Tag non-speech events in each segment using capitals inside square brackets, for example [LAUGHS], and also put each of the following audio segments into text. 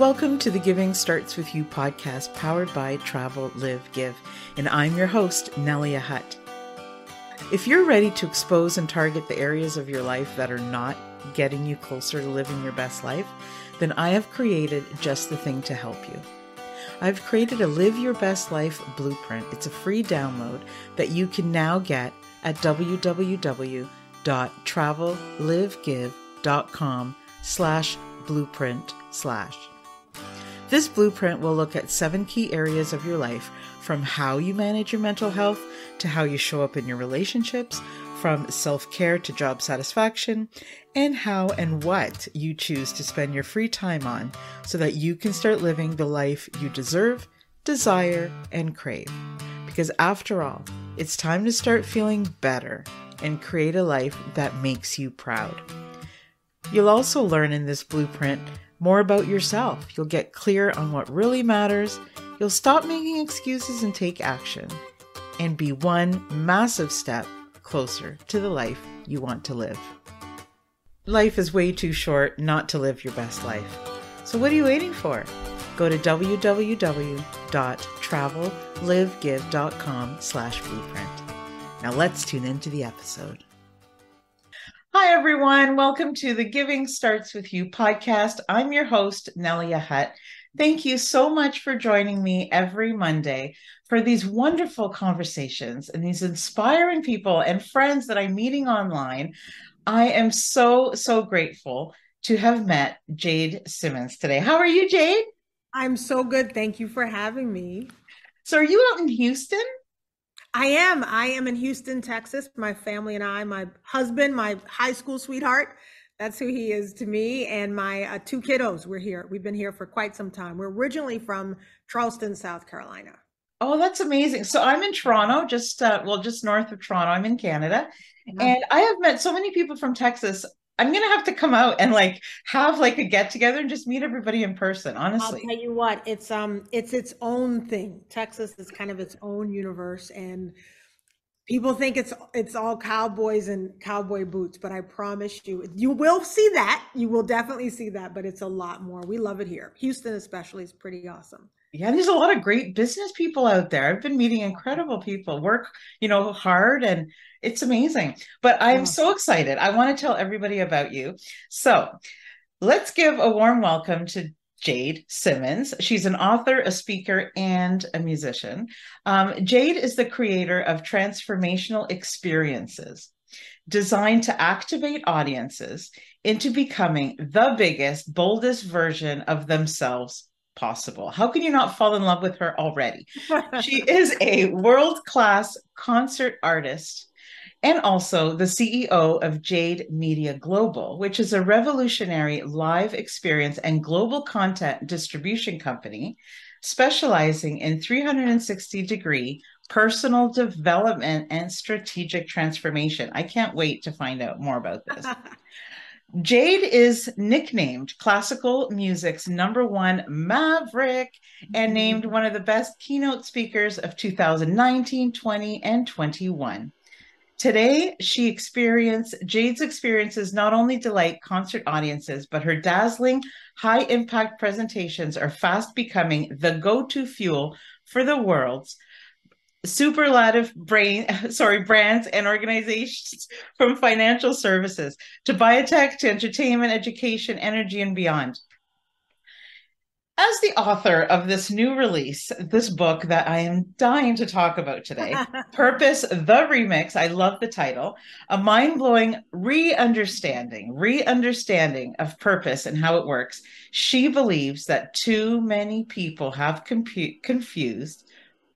Welcome to the Giving Starts With You podcast powered by Travel, Live, Give, and I'm your host, Nelia Hutt. If you're ready to expose and target the areas of your life that are not getting you closer to living your best life, then I have created just the thing to help you. I've created a Live Your Best Life blueprint. It's a free download that you can now get at www.travellivegive.com slash blueprint slash. This blueprint will look at seven key areas of your life from how you manage your mental health to how you show up in your relationships, from self care to job satisfaction, and how and what you choose to spend your free time on so that you can start living the life you deserve, desire, and crave. Because after all, it's time to start feeling better and create a life that makes you proud. You'll also learn in this blueprint more about yourself. You'll get clear on what really matters. You'll stop making excuses and take action, and be one massive step closer to the life you want to live. Life is way too short not to live your best life. So, what are you waiting for? Go to www.travellivegive.com slash blueprint. Now let's tune into the episode. Hi, everyone. Welcome to the Giving Starts With You podcast. I'm your host, Nelia Hutt. Thank you so much for joining me every Monday for these wonderful conversations and these inspiring people and friends that I'm meeting online. I am so, so grateful to have met Jade Simmons today. How are you, Jade? I'm so good. Thank you for having me. So, are you out in Houston? I am. I am in Houston, Texas. My family and I, my husband, my high school sweetheart, that's who he is to me, and my uh, two kiddos. We're here. We've been here for quite some time. We're originally from Charleston, South Carolina. Oh, that's amazing. So I'm in Toronto, just uh, well, just north of Toronto. I'm in Canada, yeah. and I have met so many people from Texas. I'm gonna have to come out and like have like a get together and just meet everybody in person. Honestly, I'll tell you what, it's um, it's its own thing. Texas is kind of its own universe, and people think it's it's all cowboys and cowboy boots. But I promise you, you will see that. You will definitely see that. But it's a lot more. We love it here. Houston, especially, is pretty awesome. Yeah, there's a lot of great business people out there. I've been meeting incredible people, work, you know, hard and it's amazing. But I'm so excited. I want to tell everybody about you. So let's give a warm welcome to Jade Simmons. She's an author, a speaker, and a musician. Um, Jade is the creator of transformational experiences designed to activate audiences into becoming the biggest, boldest version of themselves possible. How can you not fall in love with her already? [LAUGHS] she is a world class concert artist and also the CEO of Jade Media Global, which is a revolutionary live experience and global content distribution company specializing in 360 degree personal development and strategic transformation. I can't wait to find out more about this. [LAUGHS] Jade is nicknamed classical music's number one maverick and mm-hmm. named one of the best keynote speakers of 2019, 20, and 21. Today, she experienced Jade's experiences not only delight concert audiences, but her dazzling, high impact presentations are fast becoming the go to fuel for the world's superlative brain [LAUGHS] sorry brands and organizations from financial services to biotech to entertainment education energy and beyond as the author of this new release, this book that I am dying to talk about today, [LAUGHS] Purpose, the Remix, I love the title, a mind blowing re understanding, re understanding of purpose and how it works. She believes that too many people have compu- confused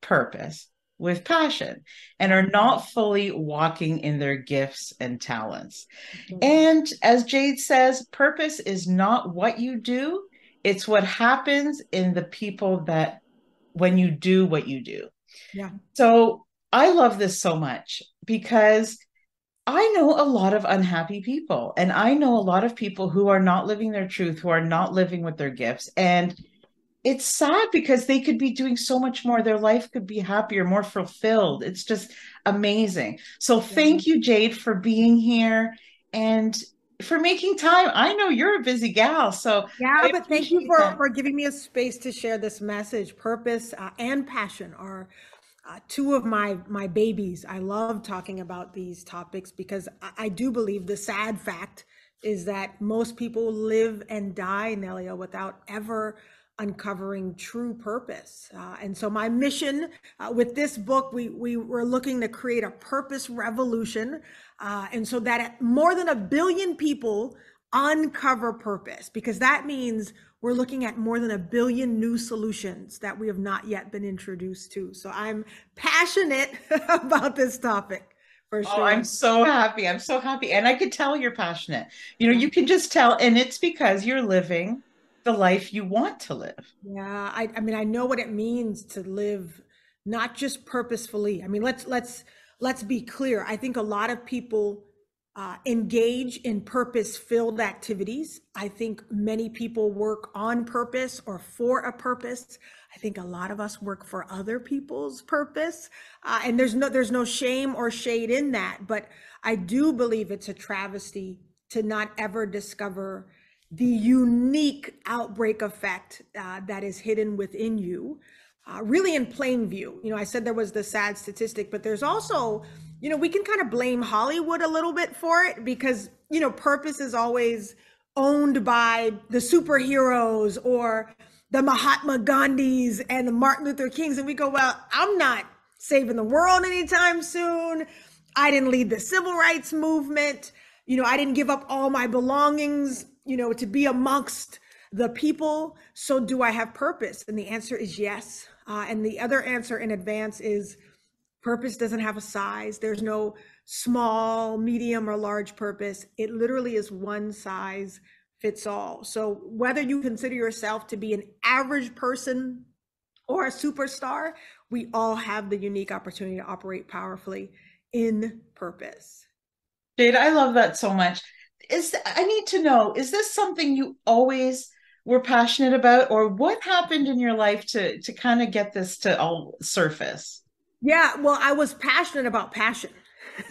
purpose with passion and are not fully walking in their gifts and talents. Mm-hmm. And as Jade says, purpose is not what you do it's what happens in the people that when you do what you do. Yeah. So I love this so much because I know a lot of unhappy people and I know a lot of people who are not living their truth, who are not living with their gifts. And it's sad because they could be doing so much more. Their life could be happier, more fulfilled. It's just amazing. So thank you, Jade, for being here. And for making time. I know you're a busy gal, so yeah. but thank you for that. for giving me a space to share this message. Purpose uh, and passion are uh, two of my my babies. I love talking about these topics because I, I do believe the sad fact is that most people live and die, Nelia, without ever uncovering true purpose. Uh, and so my mission uh, with this book, we, we were looking to create a purpose revolution. Uh, and so that more than a billion people uncover purpose, because that means we're looking at more than a billion new solutions that we have not yet been introduced to. So I'm passionate [LAUGHS] about this topic. For sure. Oh, I'm so happy. I'm so happy. And I could tell you're passionate. You know, you can just tell, and it's because you're living the life you want to live. Yeah, I, I mean, I know what it means to live not just purposefully. I mean, let's let's let's be clear. I think a lot of people uh, engage in purpose-filled activities. I think many people work on purpose or for a purpose. I think a lot of us work for other people's purpose, uh, and there's no there's no shame or shade in that. But I do believe it's a travesty to not ever discover the unique outbreak effect uh, that is hidden within you, uh, really in plain view. You know, I said there was the sad statistic, but there's also, you know, we can kind of blame Hollywood a little bit for it because, you know, purpose is always owned by the superheroes or the Mahatma Gandhis and the Martin Luther Kings. And we go, well, I'm not saving the world anytime soon. I didn't lead the civil rights movement. You know, I didn't give up all my belongings you know, to be amongst the people. So do I have purpose? And the answer is yes. Uh, and the other answer in advance is purpose doesn't have a size. There's no small, medium, or large purpose. It literally is one size fits all. So whether you consider yourself to be an average person or a superstar, we all have the unique opportunity to operate powerfully in purpose. Jade, I love that so much is I need to know is this something you always were passionate about or what happened in your life to to kind of get this to all surface? Yeah, well, I was passionate about passion. [LAUGHS]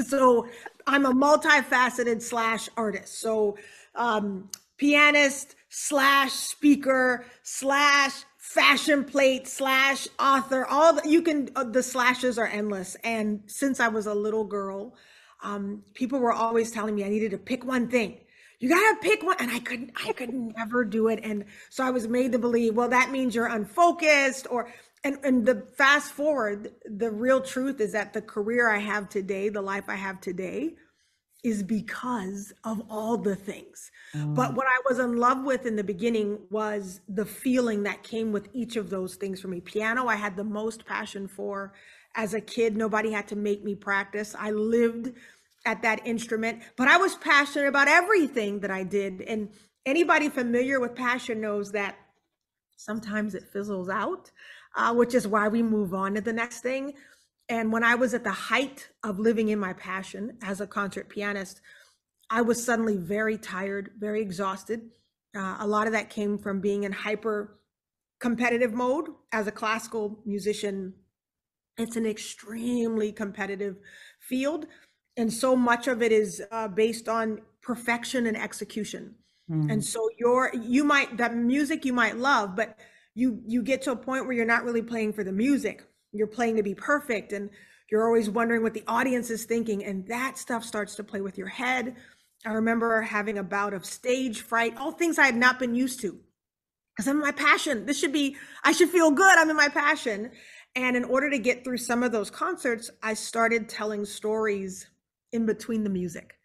So I'm a multifaceted slash artist. So um pianist slash speaker slash fashion plate slash author all the, you can uh, the slashes are endless and since i was a little girl um, people were always telling me I needed to pick one thing. You gotta pick one, and I couldn't. I could never do it, and so I was made to believe. Well, that means you're unfocused, or and and the fast forward. The real truth is that the career I have today, the life I have today, is because of all the things. Mm. But what I was in love with in the beginning was the feeling that came with each of those things for me. Piano, I had the most passion for as a kid. Nobody had to make me practice. I lived at that instrument, but I was passionate about everything that I did. And anybody familiar with passion knows that sometimes it fizzles out, uh, which is why we move on to the next thing. And when I was at the height of living in my passion as a concert pianist, I was suddenly very tired, very exhausted. Uh, a lot of that came from being in hyper competitive mode as a classical musician. It's an extremely competitive field and so much of it is uh, based on perfection and execution mm-hmm. and so you're you might that music you might love but you you get to a point where you're not really playing for the music you're playing to be perfect and you're always wondering what the audience is thinking and that stuff starts to play with your head i remember having a bout of stage fright all things i had not been used to because I'm in my passion. This should be, I should feel good. I'm in my passion. And in order to get through some of those concerts, I started telling stories in between the music.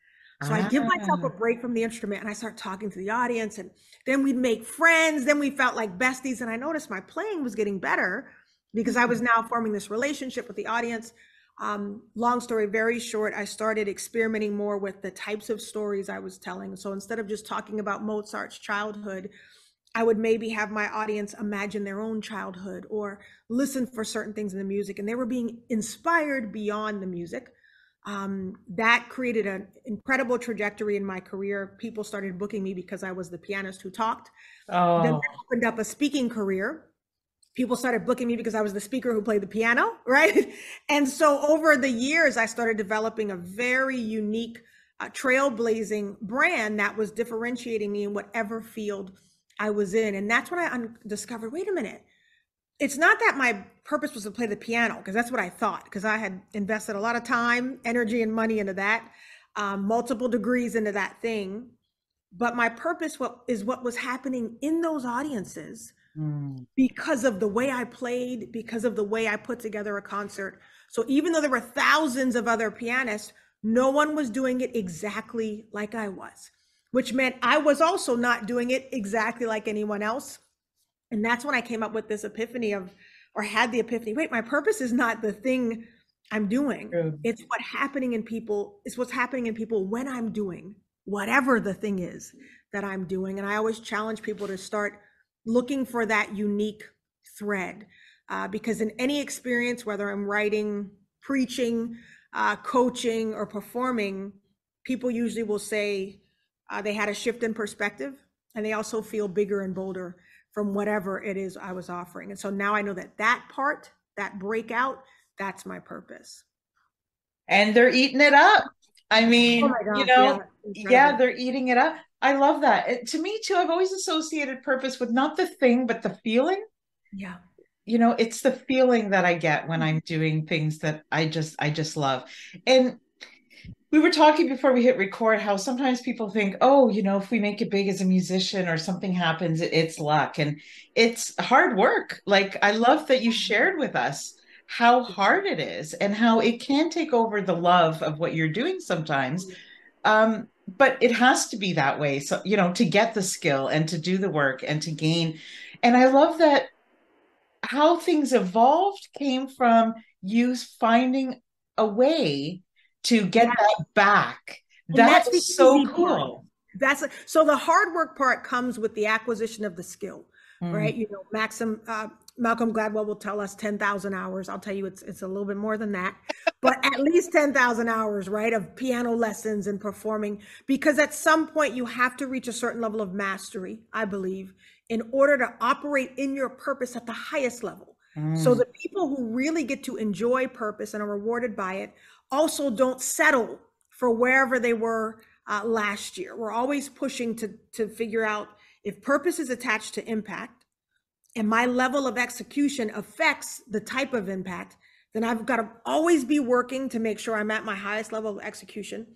So I give myself a Ah. break from the instrument and I start talking to the audience and then we'd make friends. Then we felt like besties. And I noticed my playing was getting better because I was now forming this relationship with the audience. Um, long story very short, I started experimenting more with the types of stories I was telling. So instead of just talking about Mozart's childhood, I would maybe have my audience imagine their own childhood or listen for certain things in the music. And they were being inspired beyond the music. Um, that created an incredible trajectory in my career. People started booking me because I was the pianist who talked. Then Oh, that opened up a speaking career. People started booking me because I was the speaker who played the piano, [LAUGHS] right? And so over the years, I started developing a very unique, uh, trailblazing brand that was differentiating me in whatever field I was in. And that's when I un- discovered wait a minute, it's not that my purpose was to play the piano, because that's what I thought, because I had invested a lot of time, energy, and money into that, um, multiple degrees into that thing. But my purpose what, is what was happening in those audiences mm, because of the way I played, because of the way I put together a concert. So even though there were thousands of other pianists, no one was doing it exactly like I was, which meant I was also not doing it exactly like anyone else. And that's when I came up with this epiphany of, or had the epiphany wait, my purpose is not the thing I'm doing. It's what happening in people, it's what's happening in people when I'm doing whatever the thing is that I'm doing. And I always challenge people to start looking for that unique thread. Uh, because in any experience, whether I'm writing, preaching, uh, coaching, or performing, people usually will say uh, they had a shift in perspective and they also feel bigger and bolder from whatever it is I was offering. And so now I know that that part, that breakout, that's my purpose. And they're eating it up. I mean, Oh my you know, yeah, yeah, they're eating it up. I love that. It, to me too, I've always associated purpose with not the thing, but the feeling. Yeah. You know, it's the feeling that I get when Mm-hmm. I'm doing things that I just I just love. And we were talking before we hit record how sometimes people think, oh, you know, if we make it big as a musician or something happens, it's luck. And it's hard work. Like I love that you shared with us how hard it is and how it can take over the love of what you're doing sometimes. Um, but it has to be that way. So, you know, to get the skill and to do the work and to gain. And I love that how things evolved came from you finding a way to get Yeah. that back. That's That the is so easy part. cool. That's so the hard work part comes with the acquisition of the skill, Mm. right? You know, Maxim, uh, Malcolm Gladwell will tell us 10,000 hours. I'll tell you it's, it's a little bit more than that, but at least 10,000 hours, right? Of piano lessons and performing, because at some point you have to reach a certain level of mastery, I believe, in order to operate in your purpose at the highest level. So Mm. the people who really get to enjoy purpose and are rewarded by it also don't settle for wherever they were uh, last year. We're always pushing to to figure out if purpose is attached to impact and my level of execution affects the type of impact, then I've got to always be working to make sure I'm at my highest level of execution.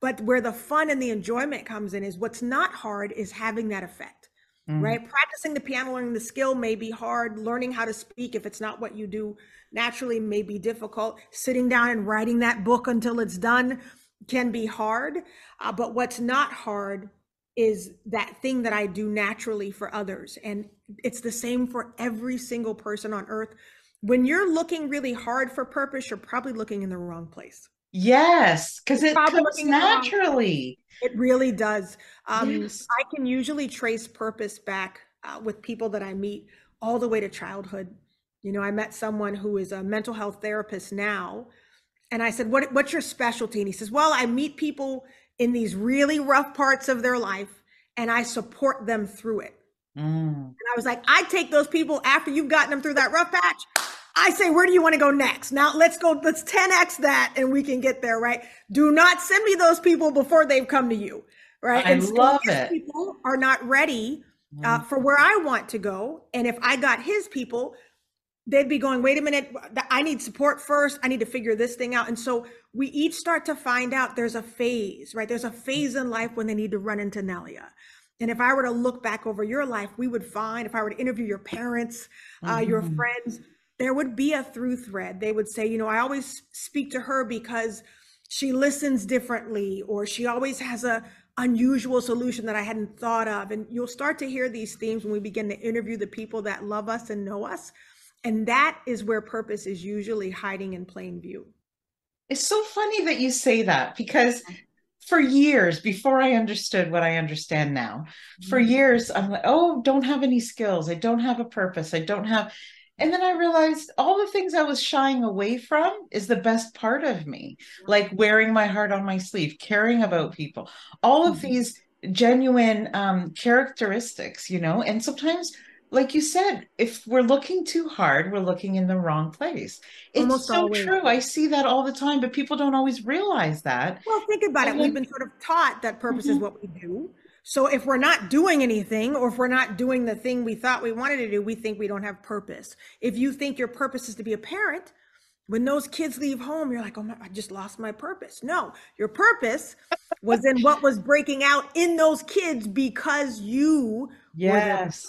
But where the fun and the enjoyment comes in is what's not hard is having that effect Mm. right? Practicing the piano, learning the skill may be hard. Learning how to speak, if it's not what you do naturally, may be difficult. Sitting down and writing that book until it's done can be hard. Uh, but what's not hard is that thing that I do naturally for others. And it's the same for every single person on earth. When you're looking really hard for purpose, you're probably looking in the wrong place. Yes, because it comes naturally. It really does. Um, Yes. I can usually trace purpose back uh, with people that I meet all the way to childhood. You know, I met someone who is a mental health therapist now, and I said, "What what's your specialty?" And he says, "Well, I meet people in these really rough parts of their life, and I support them through it." Mm. And I was like, I take those people after you've gotten them through that rough patch. I say, where do you want to go next? Now let's go, let's 10x that and we can get there, right? Do not send me those people before they've come to you, right? I and love it. People are not ready uh, Mm. for where I want to go. And if I got his people, they'd be going, wait a minute, I need support first. I need to figure this thing out. And so we each start to find out there's a phase, right? There's a phase in life when they need to run into Nelia. And if I were to look back over your life, we would find, if I were to interview your parents, uh, mm-hmm. your friends, there would be a through thread. They would say, you know, I always speak to her because she listens differently, or she always has a unusual solution that I hadn't thought of. And you'll start to hear these themes when we begin to interview the people that love us and know us. And that is where purpose is usually hiding in plain view. It's so funny that you say that because for years before I understood what I understand now, for mm-hmm. years I'm like, oh, don't have any skills. I don't have a purpose. I don't have. And then I realized all the things I was shying away from is the best part of me, like wearing my heart on my sleeve, caring about people, all of mm-hmm. these genuine um, characteristics, you know. And sometimes like you said, if we're looking too hard, we're looking in the wrong place. It's Almost so always. true. I see that all the time, but people don't always realize that. Well, think about and it. We've been sort of taught that purpose mm-hmm. is what we do. So if we're not doing anything or if we're not doing the thing we thought we wanted to do, we think we don't have purpose. If you think your purpose is to be a parent, when those kids leave home, you're like, oh my, I just lost my purpose. No, your purpose [LAUGHS] was in what was breaking out in those kids because you yes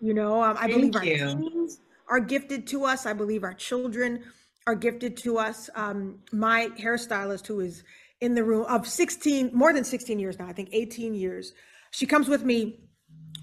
you know, um, I believe our you. teens are gifted to us. I believe our children are gifted to us. Um, my hairstylist, who is in the room of 16, more than 16 years now, I think 18 years, she comes with me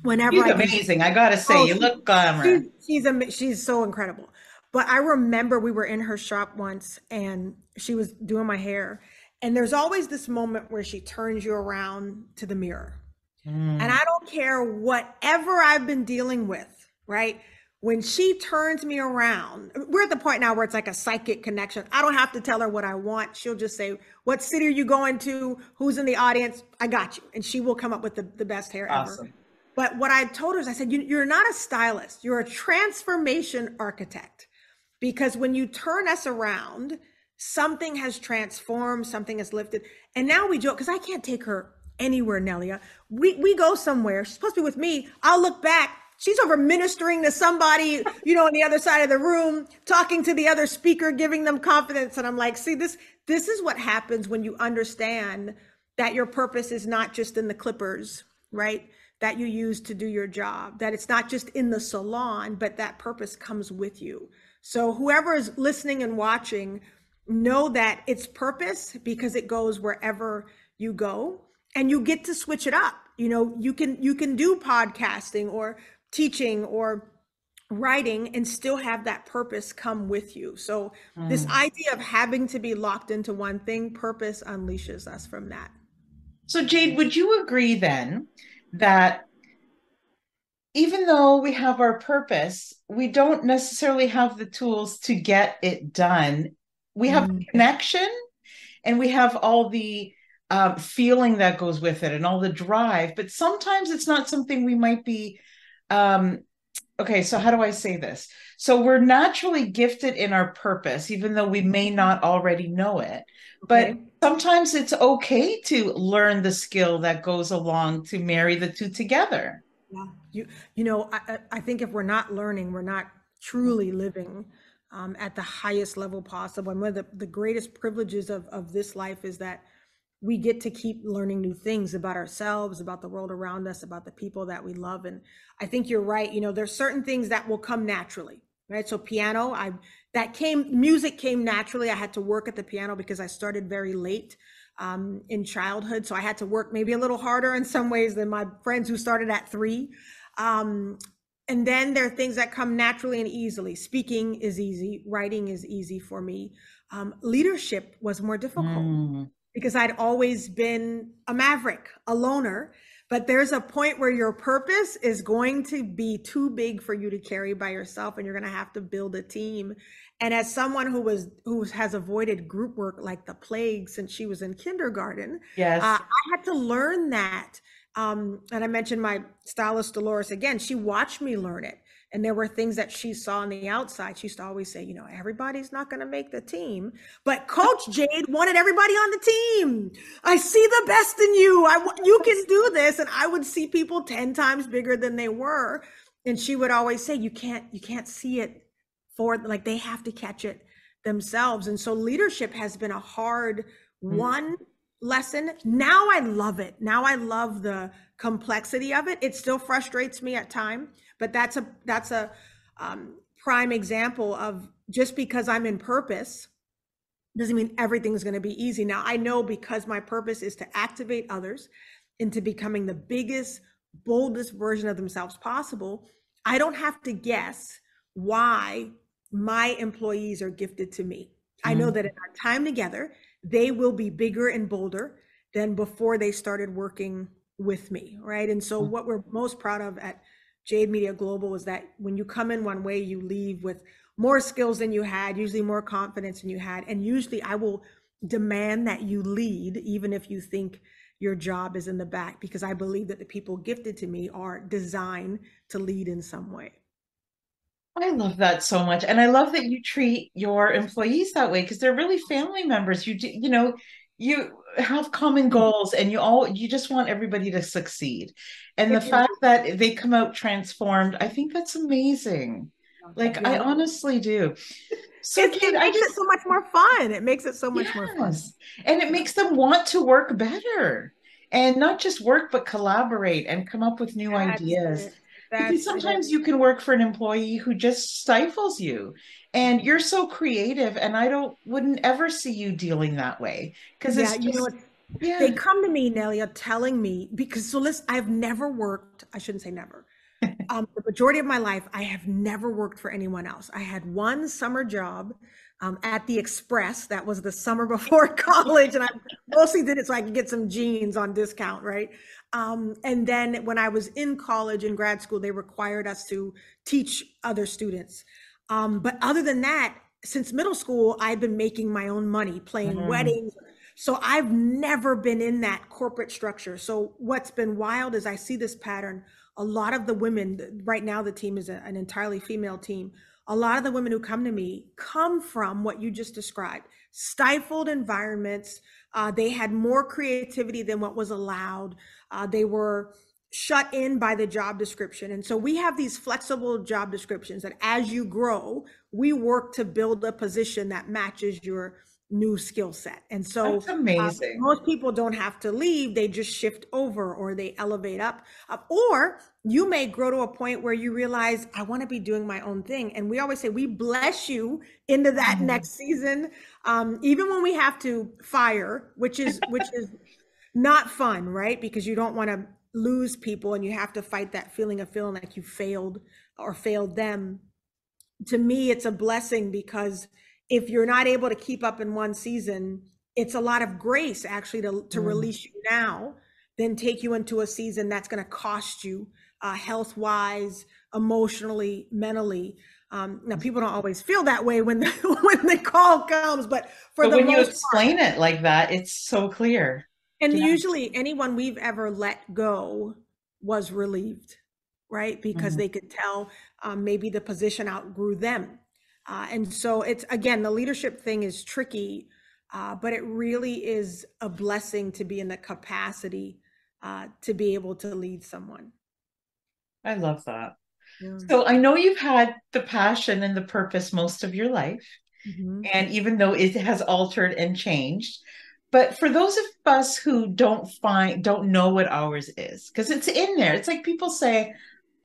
whenever. She's I amazing. I gotta say, oh, you look glamour. She's she's, she's so incredible. But I remember we were in her shop once, and she was doing my hair, and there's always this moment where she turns you around to the mirror Mm. And I don't care whatever I've been dealing with, right? When she turns me around, we're at the point now where it's like a psychic connection. I don't have to tell her what I want. She'll just say, What city are you going to? Who's in the audience? I got you. And she will come up with the, the best hair awesome. ever. But what I told her is, I said, you, are not a stylist, you're a transformation architect. Because when you turn us around, something has transformed, something has lifted. And now we joke, because I can't take her anywhere, Nelia. We we go somewhere. She's supposed to be with me. I'll look back. She's over ministering to somebody, you know, on the other side of the room, talking to the other speaker, giving them confidence. And I'm like, see, this this is what happens when you understand that your purpose is not just in the clippers, right? That you use to do your job, that it's not just in the salon, but that purpose comes with you. So whoever is listening and watching, know that it's purpose because it goes wherever you go and you get to switch it up you know you can you can do podcasting or teaching or writing and still have that purpose come with you so mm. this idea of having to be locked into one thing purpose unleashes us from that so jade would you agree then that even though we have our purpose we don't necessarily have the tools to get it done we have mm. connection and we have all the um, feeling that goes with it and all the drive. But sometimes it's not something we might be. Um, okay, so how do I say this? So we're naturally gifted in our purpose, even though we may not already know it. But okay. sometimes it's okay to learn the skill that goes along to marry the two together. Yeah, you you know, I, I think if we're not learning, we're not truly living um, at the highest level possible. And one of the, the greatest privileges of, of this life is that we get to keep learning new things about ourselves, about the world around us, about the people that we love. And I think you're right. You know, there's certain things that will come naturally, right? So piano, I that came music came naturally. I had to work at the piano because I started very late um, in childhood, so I had to work maybe a little harder in some ways than my friends who started at three. Um, and then there are things that come naturally and easily. Speaking is easy, writing is easy for me. Um, leadership was more difficult. Mm because I'd always been a maverick, a loner. But there's a point where your purpose is going to be too big for you to carry by yourself, and you're going to have to build a team. And as someone who was who has avoided group work like the plague since she was in kindergarten, yes, uh, I had to learn that. Um, and I mentioned my stylist Dolores again. She watched me learn it and there were things that she saw on the outside. She used to always say, you know, everybody's not going to make the team, but Coach [LAUGHS] Jade wanted everybody on the team. I see the best in you. I you can do this, and I would see people ten times bigger than they were, and she would always say, you can't you can't see it for like they have to catch it themselves. And so leadership has been a hard mm-hmm. one lesson. Now I love it. Now I love the complexity of it. It still frustrates me at time, but that's a that's a um, prime example of just because I'm in purpose doesn't mean everything's going to be easy. Now I know because my purpose is to activate others into becoming the biggest, boldest version of themselves possible. I don't have to guess why my employees are gifted to me. Mm-hmm. I know mm-hmm. that in our time together, they will be bigger and bolder than before they started working with me, right? And so, mm-hmm. what we're most proud of at Jade Media Global is that when you come in one way, you leave with more skills than you had, usually more confidence than you had. And usually, I will demand that you lead, even if you think your job is in the back, because I believe that the people gifted to me are designed to lead in some way. I love that so much. And I love that you treat your employees that way because they're really family members. You do, you know, you have common goals and you all you just want everybody to succeed. And the fact that they come out transformed, I think that's amazing. Oh, like yeah. I honestly do. So it, Kate, it makes just, it so much more fun. It makes it so much yes. more fun. And it makes them want to work better. And not just work, but collaborate and come up with new that's ideas. It. That's because sometimes you can work for an employee who just stifles you and you're so creative and I don't wouldn't ever see you dealing that way because yeah, you know yeah. they come to me Nelia telling me because so listen I've never worked I shouldn't say never [LAUGHS] um, the majority of my life I have never worked for anyone else I had one summer job um, at the Express. That was the summer [LAUGHS] before college, and I mostly did it so I could get some jeans on discount, right? Um, and then when I was in college and grad school, they required us to teach other students. Um, but other than that, since middle school, I've been making my own money, playing mm-hmm. weddings. So I've never been in that corporate structure. So what's been wild is I see this pattern. A lot of the women, right now, the team is an entirely female team a lot of the women who come to me come from what you just described stifled environments. Uh, they had more creativity than what was allowed. Uh, they were shut in by the job description. And so we have these flexible job descriptions that as you grow, we work to build a position that matches your new skill set. And so That's amazing. Uh, most people don't have to leave, they just shift over or they elevate up. Uh, or you may grow to a point where you realize I want to be doing my own thing. And we always say we bless you into that mm-hmm. next season. Um, even when we have to fire, which is which is not fun, right? Because you don't want to lose people and you have to fight that feeling of feeling like you failed or failed them. To me, it's a blessing because if you're not able to keep up in one season, it's a lot of grace actually to, to mm. release you now then take you into a season that's going to cost you uh, health wise, emotionally, mentally. Um, now, people don't always feel that way when the, [LAUGHS] when the call comes, but for but the when you explain part, it like that, it's so clear. And usually, anyone we've ever let go was relieved, right? Because mm-hmm. they could tell um, maybe the position outgrew them uh, and so it's again, the leadership thing is tricky, uh, but it really is a blessing to be in the capacity uh, to be able to lead someone. I love that. Yeah. So I know you've had the passion and the purpose most of your life. Mm-hmm. And even though it has altered and changed, but for those of us who don't find don't know what ours is because it's in there it's like people say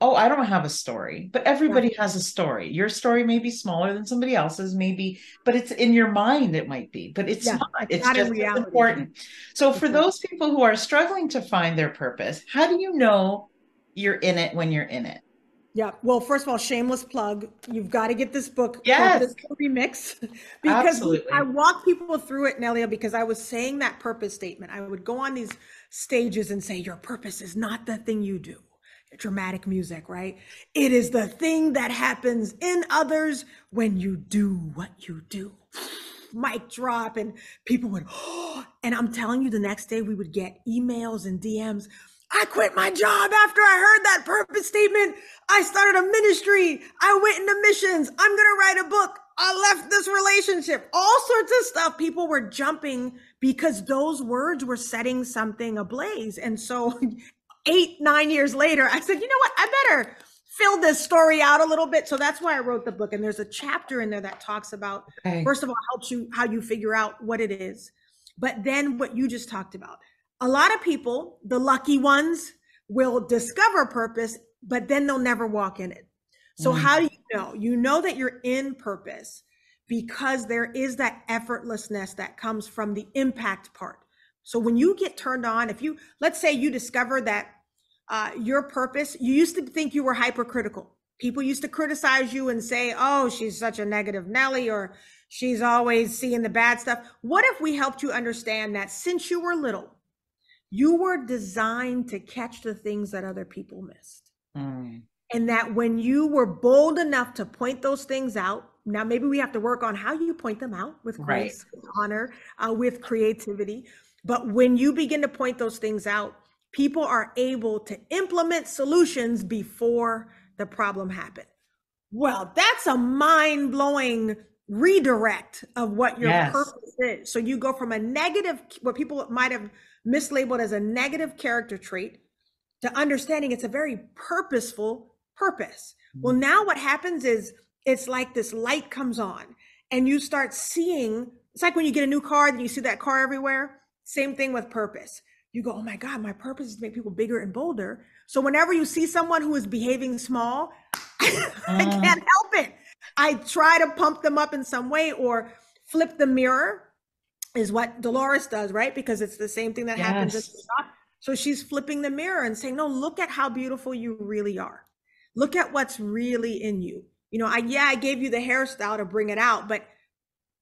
oh, I don't have a story, but everybody yeah. has a story. Your story may be smaller than somebody else's, maybe, but it's in your mind, it might be, but it's yeah, not. It's, not just important. So, for mm-hmm. those people who are struggling to find their purpose, how do you know you're in it when you're in it? Yeah. Well, first of all, shameless plug. You've got to get this book. Yes. This remix. [LAUGHS] because Absolutely. I walk people through it, Nelia, because I was saying that purpose statement. I would go on these stages and say, Your purpose is not the thing you do dramatic music, right? It is the thing that happens in others when you do what you do. [SIGHS] Mic drop, and people would, oh, [GASPS] and I'm telling you, the next day we would get emails and DMs. I quit my job after I heard that purpose statement. I started a ministry. I went into missions. I'm going to write a book. I left this relationship. All sorts of stuff. People were jumping because those words were setting something ablaze. And so [LAUGHS] eight, nine years later, I said, you know what? I better fill this story out a little bit. So that's why I wrote the book. And there's a chapter in there that talks about, okay. first of all, helps you how you figure out what it is. But then what you just talked about. A lot of people, the lucky ones, will discover purpose, but then they'll never walk in it. So, mm. how do you know? You know that you're in purpose because there is that effortlessness that comes from the impact part. So, when you get turned on, if you, let's say you discover that uh, your purpose, you used to think you were hypercritical. People used to criticize you and say, oh, she's such a negative Nellie, or she's always seeing the bad stuff. What if we helped you understand that since you were little, you were designed to catch the things that other people missed? Mm. And that when you were bold enough to point those things out, now maybe we have to work on how you point them out with grace, right. with honor, uh, with creativity. But when you begin to point those things out, people are able to implement solutions before the problem happened. Well, that's a mind blowing redirect of what your yes. purpose is. So you go from a negative, what people might have mislabeled as a negative character trait, to understanding it's a very purposeful purpose. Mm-hmm. Well, now what happens is it's like this light comes on and you start seeing it's like when you get a new car and you see that car everywhere. Same thing with purpose. You go, oh my God, my purpose is to make people bigger and bolder. So whenever you see someone who is behaving small, [LAUGHS] I mm. can't help it. I try to pump them up in some way or flip the mirror is what Dolores does, right? Because it's the same thing that yes. happens. So she's flipping the mirror and saying, no, look at how beautiful you really are. Look at what's really in you. You know, I, yeah, I gave you the hairstyle to bring it out, but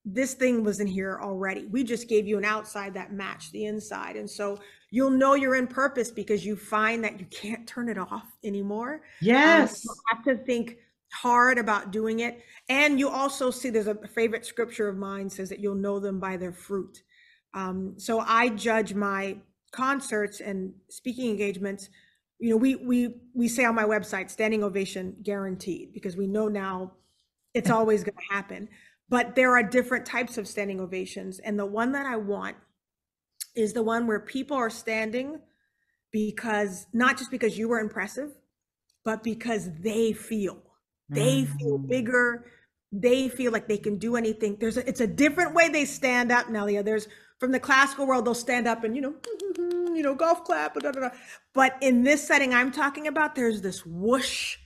this thing was in here already. We just gave you an outside that matched the inside. And so you'll know you're in purpose because you find that you can't turn it off anymore. Yes. Um, you have to think hard about doing it. And you also see there's a favorite scripture of mine says that you'll know them by their fruit. Um, so I judge my concerts and speaking engagements. You know, we we we say on my website, standing ovation guaranteed, because we know now it's always going to happen. But there are different types of standing ovations, and the one that I want is the one where people are standing because not just because you were impressive, but because they feel they mm-hmm. feel bigger. They feel like they can do anything. There's a, it's a different way they stand up, Nelia. There's from the classical world, they'll stand up and you know, [LAUGHS] you know, golf clap, blah, blah, blah. but in this setting I'm talking about, there's this whoosh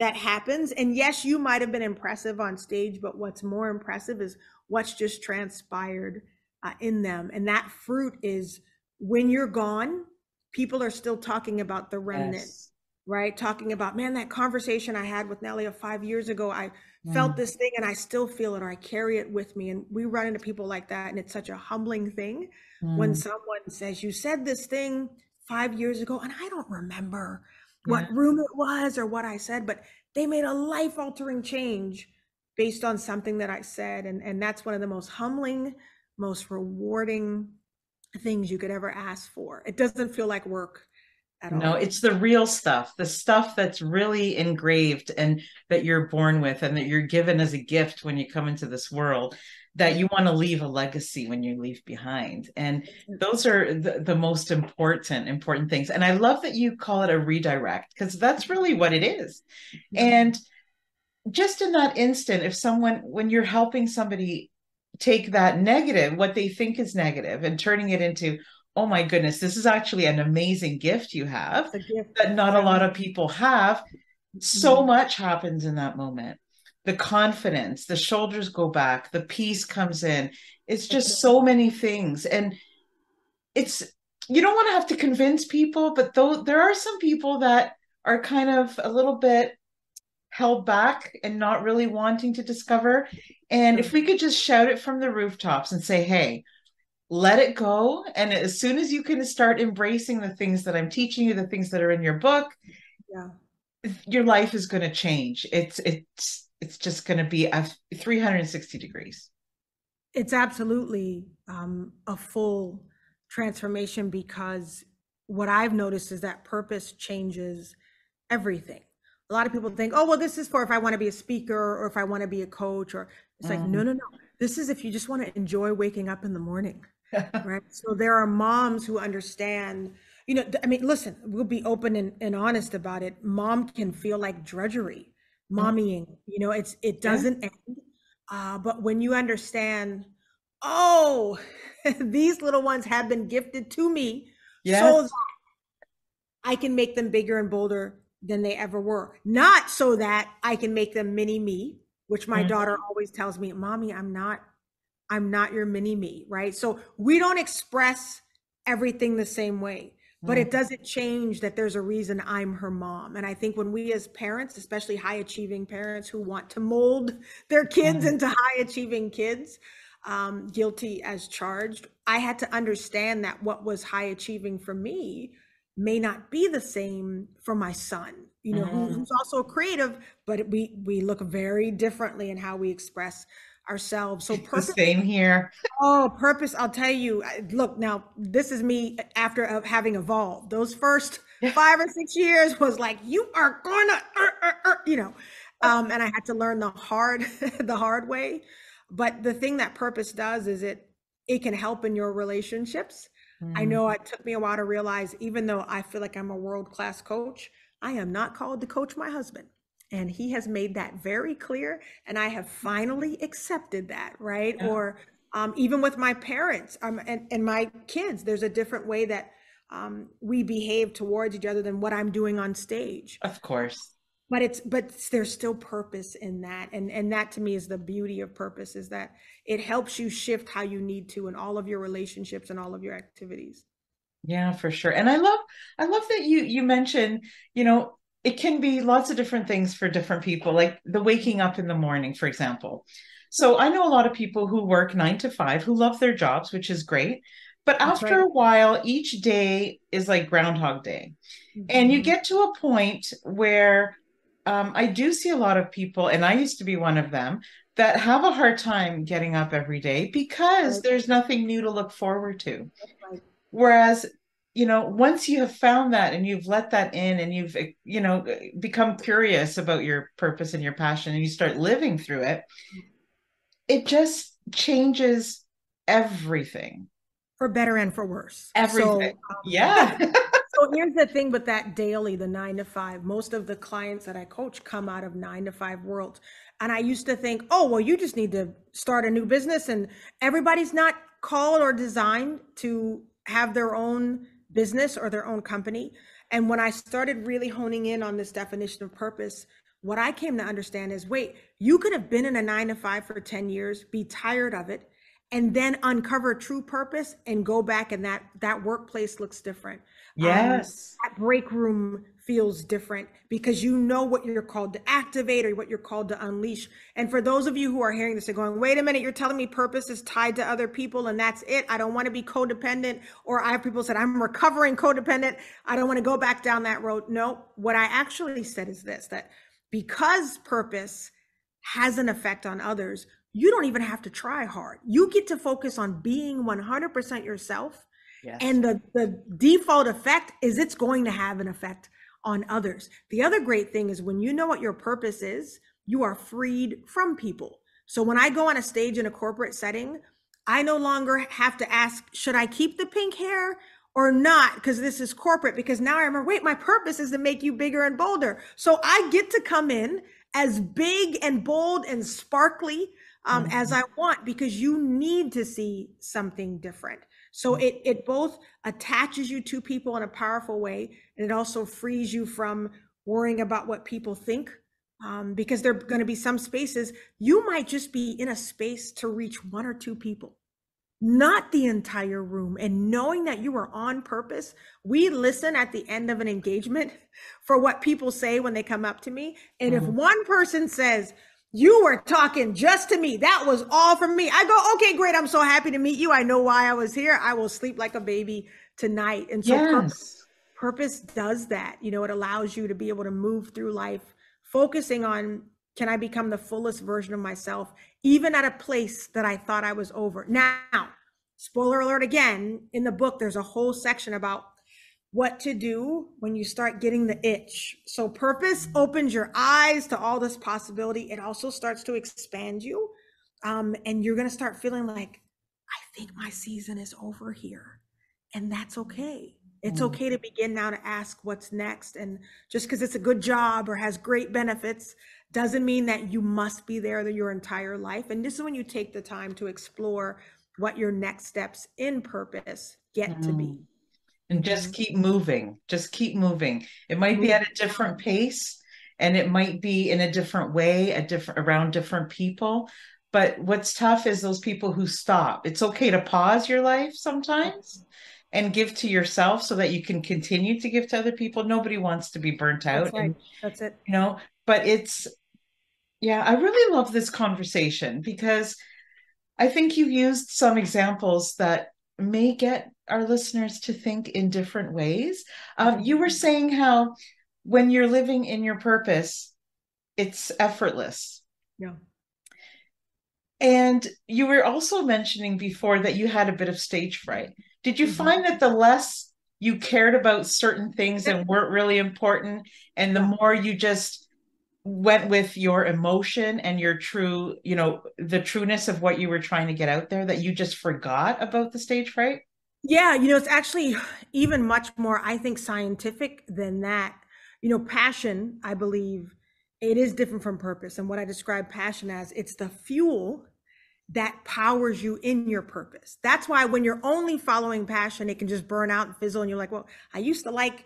that happens. And yes, you might have been impressive on stage, but what's more impressive is what's just transpired uh, in them. And that fruit is when you're gone, people are still talking about the remnant. Yes right? Talking about, man, that conversation I had with Nelia five years ago, I mm. felt this thing and I still feel it or I carry it with me. And we run into people like that. And it's such a humbling thing mm. when someone says, You said this thing five years ago, and I don't remember yeah. what room it was or what I said, but they made a life altering change based on something that I said. And, and that's one of the most humbling, most rewarding things you could ever ask for. It doesn't feel like work no, it's the real stuff, the stuff that's really engraved and that you're born with and that you're given as a gift when you come into this world that you want to leave a legacy when you leave behind. And mm-hmm. those are the, the most important, important things. And I love that you call it a redirect because that's mm-hmm. really what it is. Mm-hmm. And just in that instant, if someone, when you're helping somebody take that negative, what they think is negative, and turning it into, oh my goodness, this is actually an amazing gift you have gift. that not a lot of people have. So mm-hmm. much happens in that moment. The confidence, the shoulders go back, the peace comes in. It's just so many things. And it's, you don't want to have to convince people, but though there are some people that are kind of a little bit held back and not really wanting to discover. And if we could just shout it from the rooftops and say, hey, let it go. And as soon as you can start embracing the things that i'm teaching you the things that are in your book yeah. your life is going to change. It's it's it's just going to be a 360 degrees. It's absolutely um, a full transformation because what i've noticed is that purpose changes everything. A lot of people think oh well this is for if i want to be a speaker or if i want to be a coach or it's like no no no. This is if you just want to enjoy waking up in the morning [LAUGHS] right? So there are moms who understand, you know, I mean, listen, we'll be open and, and honest about it. Mom can feel like drudgery, mommying, you know, it's it doesn't yeah. end. Uh, but when you understand, oh, [LAUGHS] these little ones have been gifted to me. Yes. So I can make them bigger and bolder than they ever were. Not so that I can make them mini me, which my mm-hmm. daughter always tells me, "Mommy, I'm not I'm not your mini me," right? So we don't express everything the same way. But it mm. doesn't change that there's a reason I'm her mom. And I think when we as parents, especially high achieving parents who want to mold their kids mm. into high achieving kids, um, guilty as charged, I had to understand that what was high achieving for me may not be the same for my son you know mm-hmm. who's also creative but we we look very differently in how we express ourselves. So purpose, the same here. Oh purpose i'll tell you look now this is me after having evolved. Those first five or six years was like you are gonna uh, uh, uh, you know. Um, and i had to learn the hard [LAUGHS] the hard way. But the thing that purpose does is it it can help in your relationships. Mm. I know it took me a while to realize, even though I feel like I'm a world class coach, I am not called to coach my husband. And he has made that very clear. And I have finally accepted that, right? Yeah. Or um, even with my parents um, and, and my kids, there's a different way that um, we behave towards each other than what I'm doing on stage. Of course but it's but there's still purpose in that and and that to me is the beauty of purpose is that it helps you shift how you need to in all of your relationships and all of your activities yeah for sure and i love i love that you you mentioned you know it can be lots of different things for different people like the waking up in the morning for example so i know a lot of people who work 9 to 5 who love their jobs which is great but That's after right. a while each day is like groundhog day mm-hmm. and you mm-hmm. get to a point where um, I do see a lot of people, and I used to be one of them, that have a hard time getting up every day because right. there's nothing new to look forward to. Right. Whereas, you know, once you have found that and you've let that in and you've, you know, become curious about your purpose and your passion and you start living through it, it just changes everything. For better and for worse. Everything. So, um, yeah. [LAUGHS] [LAUGHS] so here's the thing with that daily, the nine to five. Most of the clients that I coach come out of nine to five worlds. And I used to think, oh, well, you just need to start a new business. And everybody's not called or designed to have their own business or their own company. And when I started really honing in on this definition of purpose, what I came to understand is wait, you could have been in a nine to five for 10 years, be tired of it, and then uncover true purpose and go back and that that workplace looks different yes um, that break room feels different because you know what you're called to activate or what you're called to unleash and for those of you who are hearing this and going wait a minute you're telling me purpose is tied to other people and that's it i don't want to be codependent or i have people said i'm recovering codependent i don't want to go back down that road no what i actually said is this that because purpose has an effect on others you don't even have to try hard. You get to focus on being 100% yourself. Yes. And the, the default effect is it's going to have an effect on others. The other great thing is when you know what your purpose is, you are freed from people. So when I go on a stage in a corporate setting, I no longer have to ask, should I keep the pink hair or not? Because this is corporate. Because now I remember, wait, my purpose is to make you bigger and bolder. So I get to come in as big and bold and sparkly um, mm-hmm. as I want because you need to see something different. So it it both attaches you to people in a powerful way, and it also frees you from worrying about what people think. Um, because there are going to be some spaces you might just be in a space to reach one or two people, not the entire room. And knowing that you are on purpose, we listen at the end of an engagement [LAUGHS] for what people say when they come up to me. And mm-hmm. if one person says, you were talking just to me. That was all from me. I go, okay, great. I'm so happy to meet you. I know why I was here. I will sleep like a baby tonight. And so yes. purpose, purpose does that. You know, it allows you to be able to move through life focusing on can I become the fullest version of myself, even at a place that I thought I was over. Now, spoiler alert again, in the book, there's a whole section about what to do when you start getting the itch. So, purpose opens your eyes to all this possibility. It also starts to expand you. Um, and you're going to start feeling like, I think my season is over here. And that's okay. It's mm. okay to begin now to ask what's next. And just because it's a good job or has great benefits doesn't mean that you must be there your entire life. And this is when you take the time to explore what your next steps in purpose get mm. to be. And just mm-hmm. keep moving just keep moving. It might be at a different pace and it might be in a different way a different around different people but what's tough is those people who stop. It's okay to pause your life sometimes and give to yourself so that you can continue to give to other people. Nobody wants to be burnt out that's, right. and, that's it. you know but it's yeah i really love this conversation because i think you've used some examples that may get our listeners to think in different ways. Um, you were saying how when you're living in your purpose, it's effortless. Yeah. And you were also mentioning before that you had a bit of stage fright. Did you mm-hmm. find that the less you cared about certain things and weren't really important, and the more you just went with your emotion and your true, you know, the trueness of what you were trying to get out there, that you just forgot about the stage fright? Yeah, you know, it's actually even much more, I think, scientific than that. You know, passion, I believe, it is different from purpose. And what I describe passion as, it's the fuel that powers you in your purpose. That's why when you're only following passion, it can just burn out and fizzle. And you're like, well, I used to like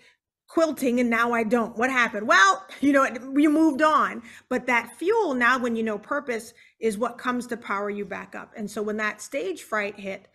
quilting and now I don't. What happened? Well, [LAUGHS] you know, you moved on. But that fuel now, when you know purpose, is what comes to power you back up. And so when that stage fright hit,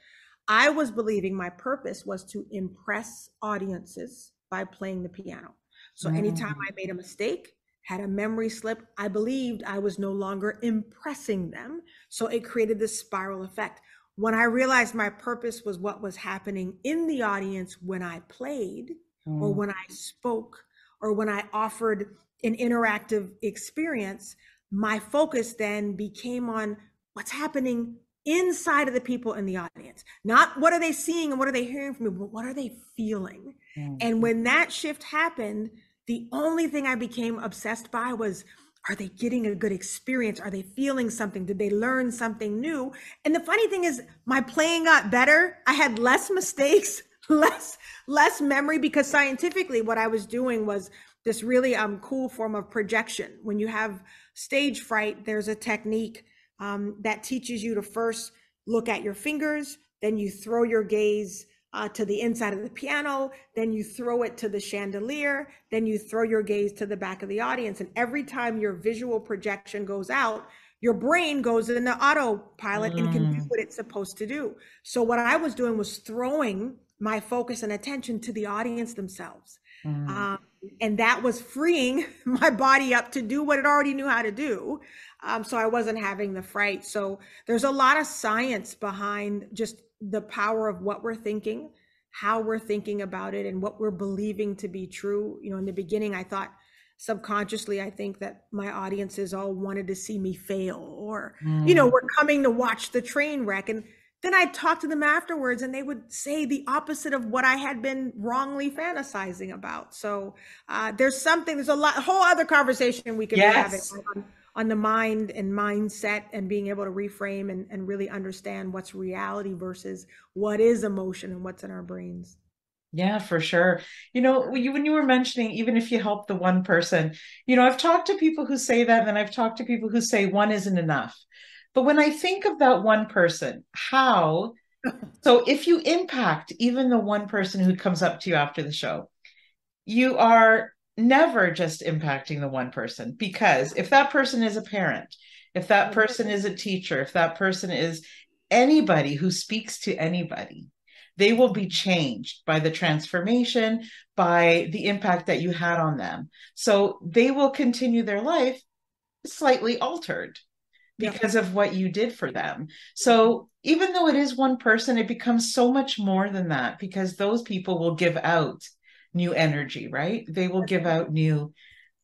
I was believing my purpose was to impress audiences by playing the piano. So mm. anytime I made a mistake, had a memory slip, I believed I was no longer impressing them. So it created this spiral effect. When I realized my purpose was what was happening in the audience when I played, mm. or when I spoke, or when I offered an interactive experience, my focus then became on what's happening inside of the people in the audience. Not what are they seeing and what are they hearing from me, but what are they feeling? Mm-hmm. And when that shift happened, the only thing I became obsessed by was are they getting a good experience? Are they feeling something? Did they learn something new? And the funny thing is my playing got better. I had less mistakes, [LAUGHS] less less memory because scientifically what I was doing was this really um cool form of projection. When you have stage fright, there's a technique um, that teaches you to first look at your fingers, then you throw your gaze uh, to the inside of the piano, then you throw it to the chandelier, then you throw your gaze to the back of the audience. And every time your visual projection goes out, your brain goes into the autopilot mm. and can do mm. what it's supposed to do. So, what I was doing was throwing my focus and attention to the audience themselves. Mm. Um, and that was freeing [LAUGHS] my body up to do what it already knew how to do. Um, so I wasn't having the fright. So there's a lot of science behind just the power of what we're thinking, how we're thinking about it, and what we're believing to be true. You know, in the beginning, I thought subconsciously, I think that my audiences all wanted to see me fail, or, mm. you know, mm. we're coming to watch the train wreck. And then I'd talk to them afterwards and they would say the opposite of what I had been wrongly fantasizing about. So uh, there's something, there's a lot, whole other conversation we could yes. be having on, the mind and mindset and being able to reframe and, and really understand what's reality versus what is emotion and what's in our brains. Yeah, for sure. You know, when you, when you were mentioning, even if you help the one person, you know, I've talked to people who say that, and then I've talked to people who say one isn't enough. But when I think of that one person, how, [LAUGHS] so if you impact even the one person who comes up to you after the show, you are never just impacting the one person because if that person is a parent, if that person is a teacher, if that person is anybody who speaks to anybody, they will be changed by the transformation, by the impact that you had on them. So they will continue their life slightly altered because of what you did for them. So even though it is one person, it becomes so much more than that because those people will give out new energy, right? They will give out new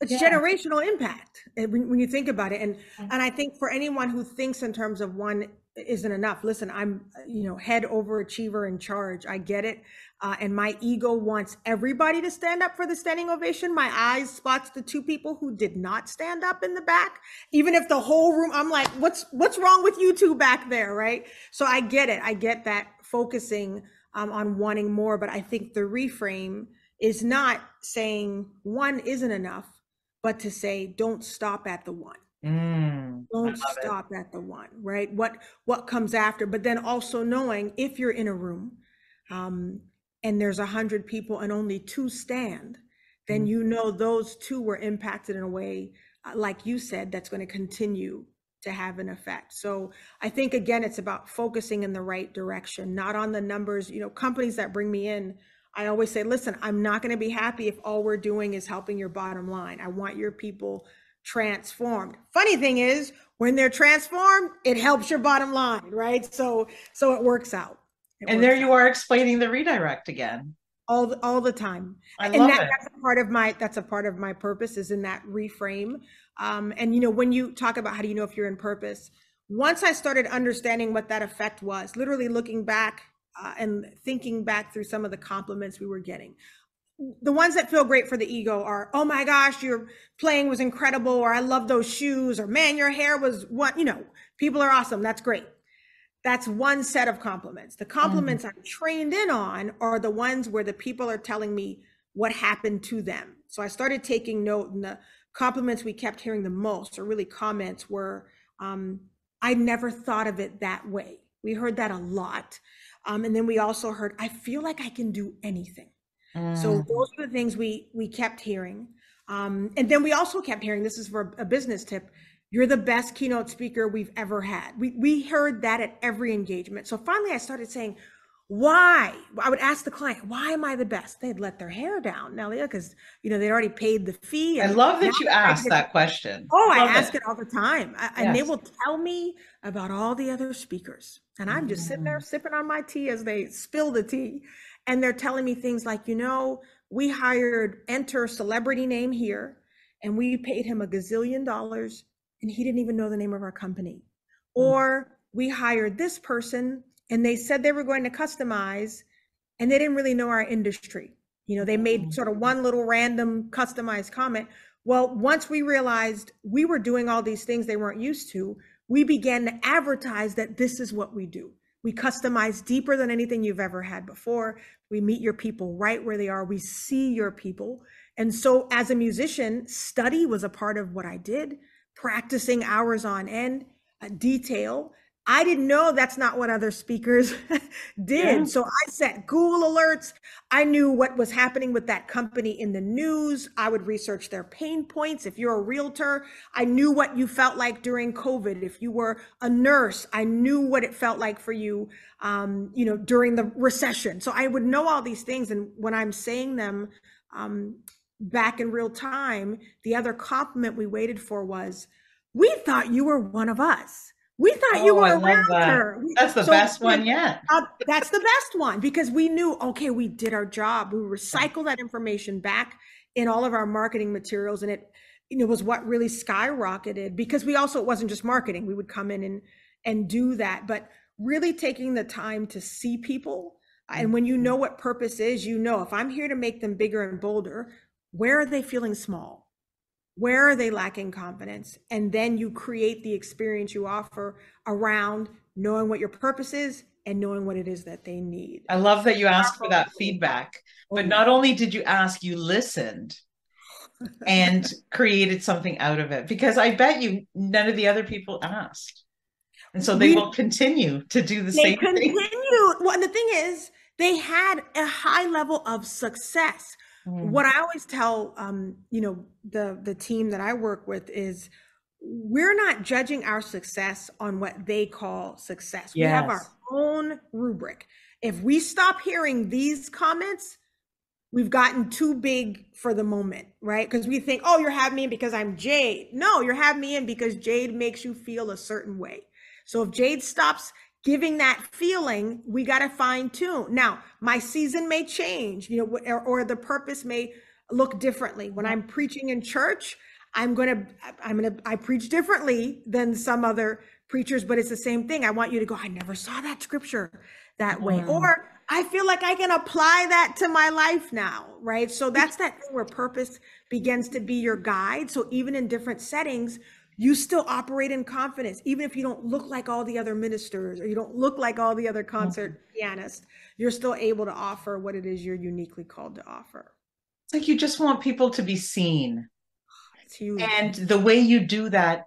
it's yeah. generational impact eh, when, when you think about it and and i think for anyone who thinks in terms of one isn't enough listen i'm you know head overachiever in charge i get it uh, and my ego wants everybody to stand up for the standing ovation. My eyes spots the two people who did not stand up in the back, even if the whole room. I'm like, what's what's wrong with you two back there, right? So I get it. I get that focusing um, on wanting more, but I think the reframe is not saying one isn't enough, but to say don't stop at the one. Mm, don't stop it. at the one, right? What what comes after, but then also knowing if you're in a room. Um, and there's a hundred people and only two stand, then Mm. you know those two were impacted in a way, uh, like you said, that's going to continue to have an effect. So I think again, it's about focusing in the right direction, not on the numbers. You know, companies that bring me in, I always say, listen, I'm not going to be happy if all we're doing is helping your bottom line. I want your people transformed. Funny thing is, when they're transformed, it helps your bottom line, right? So so it works out. It and there you out are explaining the redirect again. all the, all the time. I and love that, it. that's a part of my that's a part of my purpose is in that reframe. Um, and you know, when you talk about how do you know if you're in purpose, once I started understanding what that effect was, literally looking back uh, and thinking back through some of the compliments we were getting. The ones that feel great for the ego are, oh my gosh, your playing was incredible, or I love those shoes, or man, your hair was what, you know, people are awesome. That's great. That's one set of compliments. The compliments I'm trained in on are the ones where the people are telling me what happened to them. So I started taking note, and the compliments we kept hearing the most, or really comments, were um, I never thought of it that way. We heard that a lot. Um, and then we also heard, I feel like I can do anything. So Mm. those are the things we we kept hearing. Um, and then we also kept hearing, this is for a business tip, you're the best keynote speaker we've ever had. We we heard that at every engagement. So finally I started saying, why? I would ask the client, why am I the best? They'd let their hair down. Now, because you know they'd already paid the fee. I love that you they're trying to asked that question. Oh, I ask it all the time. I- And they will tell me about all the other speakers. And I'm just sitting there sipping on my tea as they spill the tea. And they're telling me things like, you know, we hired enter celebrity name here and we paid him a gazillion dollars and he didn't even know the name of our company. Mm. Or we hired this person and they said they were going to customize and they didn't really know our industry. You know, they made Mm. sort of one little random customized comment. Well, once we realized we were doing all these things they weren't used to, we began to advertise that this is what we do. We customize deeper than anything you've ever had before. We meet your people right where they are. We see your people. And so, as a musician, study was a part of what I did, practicing hours on end, detail. I didn't know that's not what other speakers [LAUGHS] did. Yeah. So I set Google alerts. I knew what was happening with that company in the news. I would research their pain points. If you're a realtor, I knew what you felt like during COVID. If you were a nurse, I knew what it felt like for you, um, you know, during the recession. So I would know all these things. And when I'm saying them um, back in real time, the other compliment we waited for was, "We thought you were one of us." We thought you Oh, were I a love that. realtor. That's the so best we- one yet. uh, that's the best one because we knew, okay, we did our job. We recycle that information back in all of our marketing materials, and it, you know, was what really skyrocketed because we also it wasn't just marketing. We would come in and and do that, but really taking the time to see people. And when you know what purpose is, you know if I'm here to make them bigger and bolder, where are they feeling small? Where are they lacking confidence? And then you create the experience you offer around knowing what your purpose is and knowing what it is that they need. I love that you asked for that feedback. But Oh, not only did you ask, you listened and [LAUGHS] created something out of it because I bet you none of the other people asked. And so they We- will continue to do the same thing. continued. Well, and the thing is, they had a high level of success. Mm. What I always tell, um, you know, the the team that I work with is, we're not judging our success on what they call success. We have our own rubric. If we stop hearing these comments, we've gotten too big for the moment, right? Because we think, oh, you're having me in because I'm Jade. No, you're having me in because Jade makes you feel a certain way. So if Jade stops giving that feeling, we got to fine tune. Now, my season may change, you know, or, or the purpose may look differently. When I'm preaching in church, I'm going to, I'm going to, I preach differently than some other preachers, but it's the same thing. I want you to go, I never saw that scripture that way. Mm. Or I feel like I can apply that to my life now, right? So that's that thing where purpose begins to be your guide. So even in different settings, you still operate in confidence, even if you don't look like all the other ministers or you don't look like all the other concert pianists, you're still able to offer what it is you're uniquely called to offer. It's like you just want people to be seen. [SIGHS] And the way you do that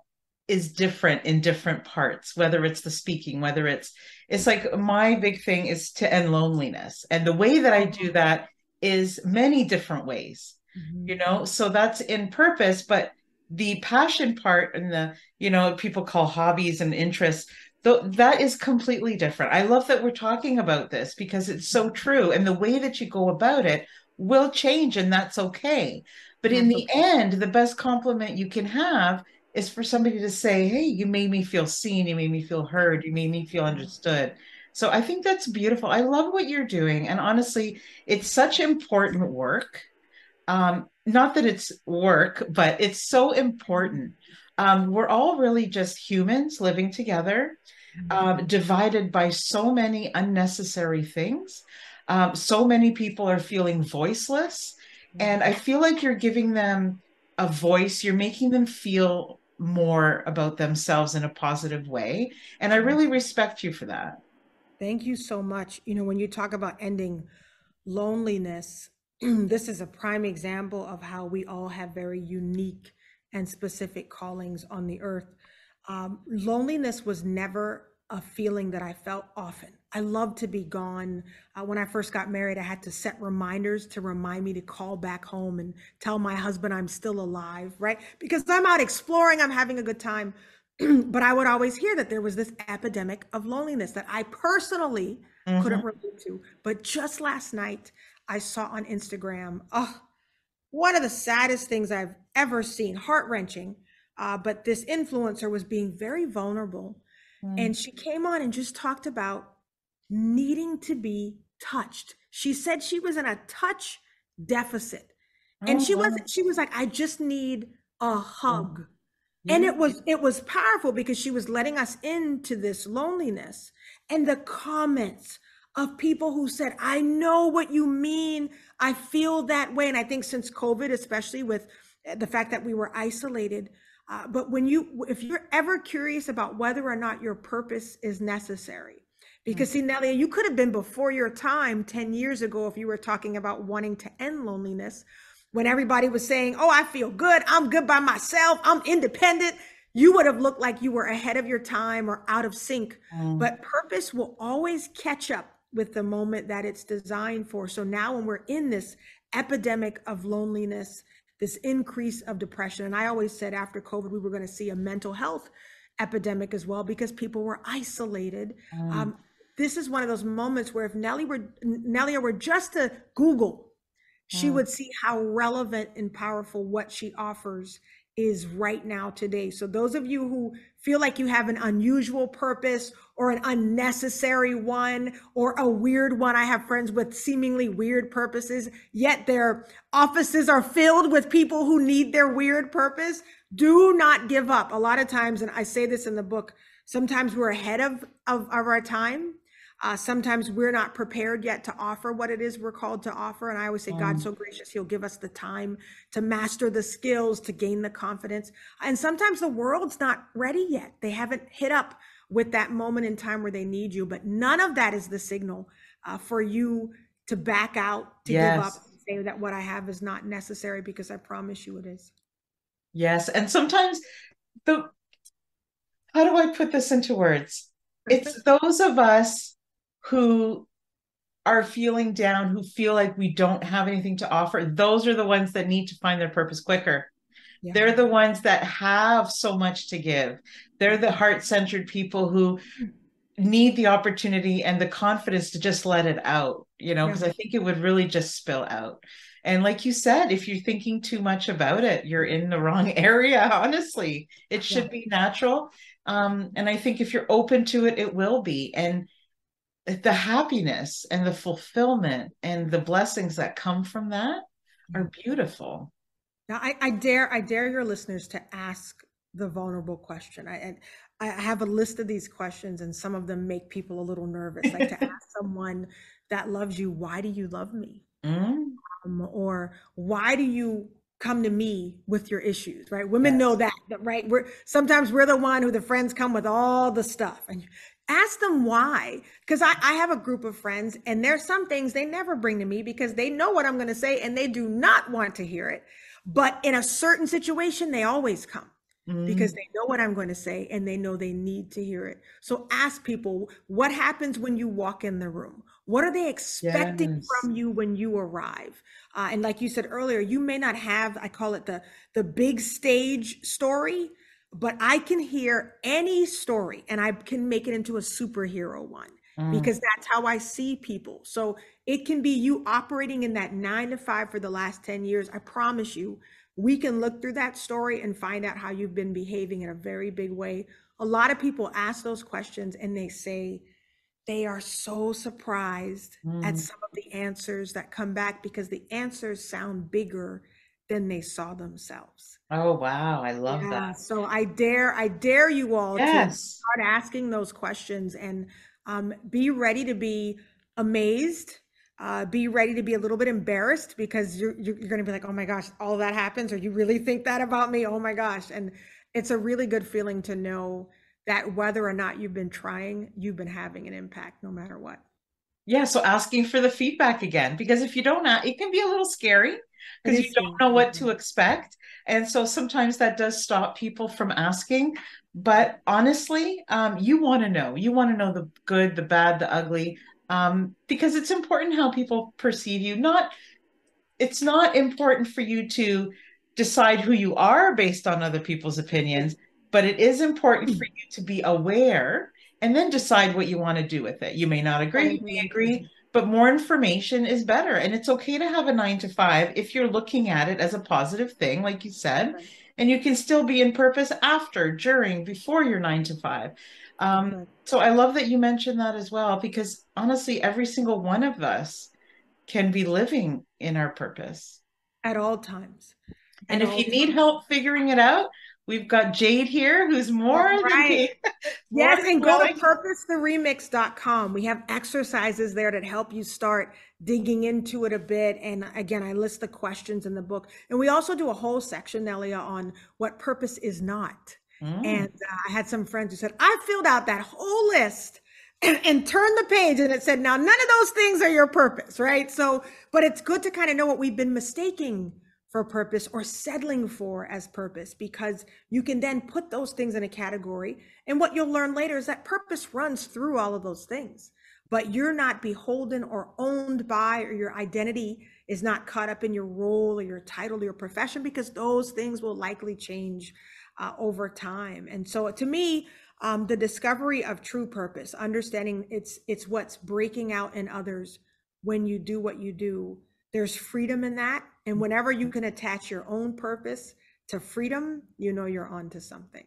is different in different parts whether it's the speaking whether it's it's like my big thing is to end loneliness and the way that i do that is many different ways mm-hmm. you know so that's in purpose but the passion part and the you know people call hobbies and interests th- that is completely different i love that we're talking about this because it's so true and the way that you go about it will change and that's okay but in the end the best compliment you can have is for somebody to say, Hey, you made me feel seen, you made me feel heard, you made me feel understood. So I think that's beautiful. I love what you're doing. And honestly, it's such important work. Um, not that it's work, but it's so important. Um, we're all really just humans living together, um, divided by so many unnecessary things. Um, so many people are feeling voiceless. And I feel like you're giving them a voice, you're making them feel more about themselves in a positive way. And I really respect you for that. Thank you so much. You know, when you talk about ending loneliness, [CLEARS THROAT] this is a prime example of how we all have very unique and specific callings on the earth. Um, loneliness was never a feeling that I felt often. I love to be gone. Uh, when I first got married, I had to set reminders to remind me to call back home and tell my husband I'm still alive, right? Because I'm out exploring, I'm having a good time. [CLEARS THROAT] but I would always hear that there was this epidemic of loneliness that I personally mm-hmm. couldn't relate to. But just last night, I saw on Instagram, oh, one of the saddest things I've ever seen, heart wrenching. Uh, but this influencer was being very vulnerable Mm. And she came on and just talked about needing to be touched. She said she was in a touch deficit. And oh, she wasn't, she was like, I just need a hug. Oh. And it was it was powerful because she was letting us into this loneliness. And the comments of people who said, I know what you mean. I feel that way. And I think since COVID, especially with the fact that we were isolated, uh, but when you, if you're ever curious about whether or not your purpose is necessary, because mm-hmm. see, Nelia, you could have been before your time 10 years ago if you were talking about wanting to end loneliness when everybody was saying, Oh, I feel good. I'm good by myself. I'm independent. You would have looked like you were ahead of your time or out of sync. Mm. But purpose will always catch up with the moment that it's designed for. So now, when we're in this epidemic of loneliness, this increase of depression. And I always said after COVID, we were going to see a mental health epidemic as well because people were isolated. Mm. Um, this is one of those moments where if Nellie were Nellie were just to Google, she mm. would see how relevant and powerful what she offers is right now today. So those of you who feel like you have an unusual purpose or an unnecessary one or a weird one. I have friends with seemingly weird purposes, yet their offices are filled with people who need their weird purpose. Do not give up. A lot of times, and I say this in the book, sometimes we're ahead of, of, of our time. Uh, sometimes we're not prepared yet to offer what it is we're called to offer. And I always say, um, God's so gracious, He'll give us the time to master the skills, to gain the confidence. And sometimes the world's not ready yet. They haven't hit up with that moment in time where they need you. But none of that is the signal uh, for you to back out, to yes. give up, and say that what I have is not necessary because I promise you it is. Yes. And sometimes the, how do I put this into words? It's those of us who are feeling down, who feel like we don't have anything to offer. Those are the ones that need to find their purpose quicker. Yeah. They're the ones that have so much to give. They're the heart centered people who need the opportunity and the confidence to just let it out, you know, because yeah. I think it would really just spill out. And like you said, if you're thinking too much about it, you're in the wrong [LAUGHS] area, honestly. It should yeah. be natural. Um, and I think if you're open to it, it will be. And the happiness and the fulfillment and the blessings that come from that are beautiful. Now, I, I dare I dare your listeners to ask the vulnerable question. I I have a list of these questions, and some of them make people a little nervous. Like to [LAUGHS] ask someone that loves you, "Why do you love me?" Mm. Um, or "Why do you come to me with your issues?" Right? Women yes. know that, right? We're sometimes we're the one who the friends come with all the stuff, and ask them why because I, I have a group of friends and there's some things they never bring to me because they know what i'm going to say and they do not want to hear it but in a certain situation, they always come. mm. because they know what I'm going to say and they know they need to hear it. So ask people what happens when you walk in the room? What are they expecting yes. from you when you arrive? Uh, and like you said earlier, you may not have, I call it the, the big stage story, but I can hear any story and I can make it into a superhero one mm. because that's how I see people. So it can be you operating in that nine to five for the last 10 years. I promise you, we can look through that story and find out how you've been behaving in a very big way. A lot of people ask those questions and they say they are so surprised mm. at some of the answers that come back because the answers sound bigger than they saw themselves. Oh wow, I love yeah, that. So I dare I dare you all yes. to start asking those questions and um, be ready to be amazed uh, be ready to be a little bit embarrassed because you're, you're, you're going to be like, oh my gosh, all that happens, or you really think that about me? Oh my gosh. And it's a really good feeling to know that whether or not you've been trying, you've been having an impact no matter what. Yeah. So asking for the feedback again, because if you don't, it can be a little scary because you don't know what to expect. And so sometimes that does stop people from asking. But honestly, um, you want to know. You want to know the good, the bad, the ugly um, because it's important how people perceive you. Not, it's not important for you to decide who you are based on other people's opinions, but it is important for you to be aware and then decide what you want to do with it. You may not agree, you may agree, but more information is better. And it's okay to have a nine to five if you're looking at it as a positive thing, like you said, and you can still be in purpose after, during, before your nine to five. Um, so I love that you mentioned that as well, because honestly, every single one of us can be living in our purpose at all times. And at if you times. need help figuring it out, we've got Jade here who's more right. [LAUGHS] than Yes, and go to purposetheremix.com. We have exercises there that help you start digging into it a bit. And again, I list the questions in the book. And we also do a whole section, Nelia, on what purpose is not. Mm. And uh, I had some friends who said, I filled out that whole list and, and turned the page and it said, now none of those things are your purpose, right? So, but it's good to kind of know what we've been mistaking for purpose or settling for as purpose because you can then put those things in a category. And what you'll learn later is that purpose runs through all of those things, but you're not beholden or owned by, or your identity is not caught up in your role or your title or your profession because those things will likely change uh, over time. And so to me, um, the discovery of true purpose, understanding it's it's what's breaking out in others when you do what you do. There's freedom in that, and mm-hmm. whenever you can attach your own purpose to freedom, you know you're onto something.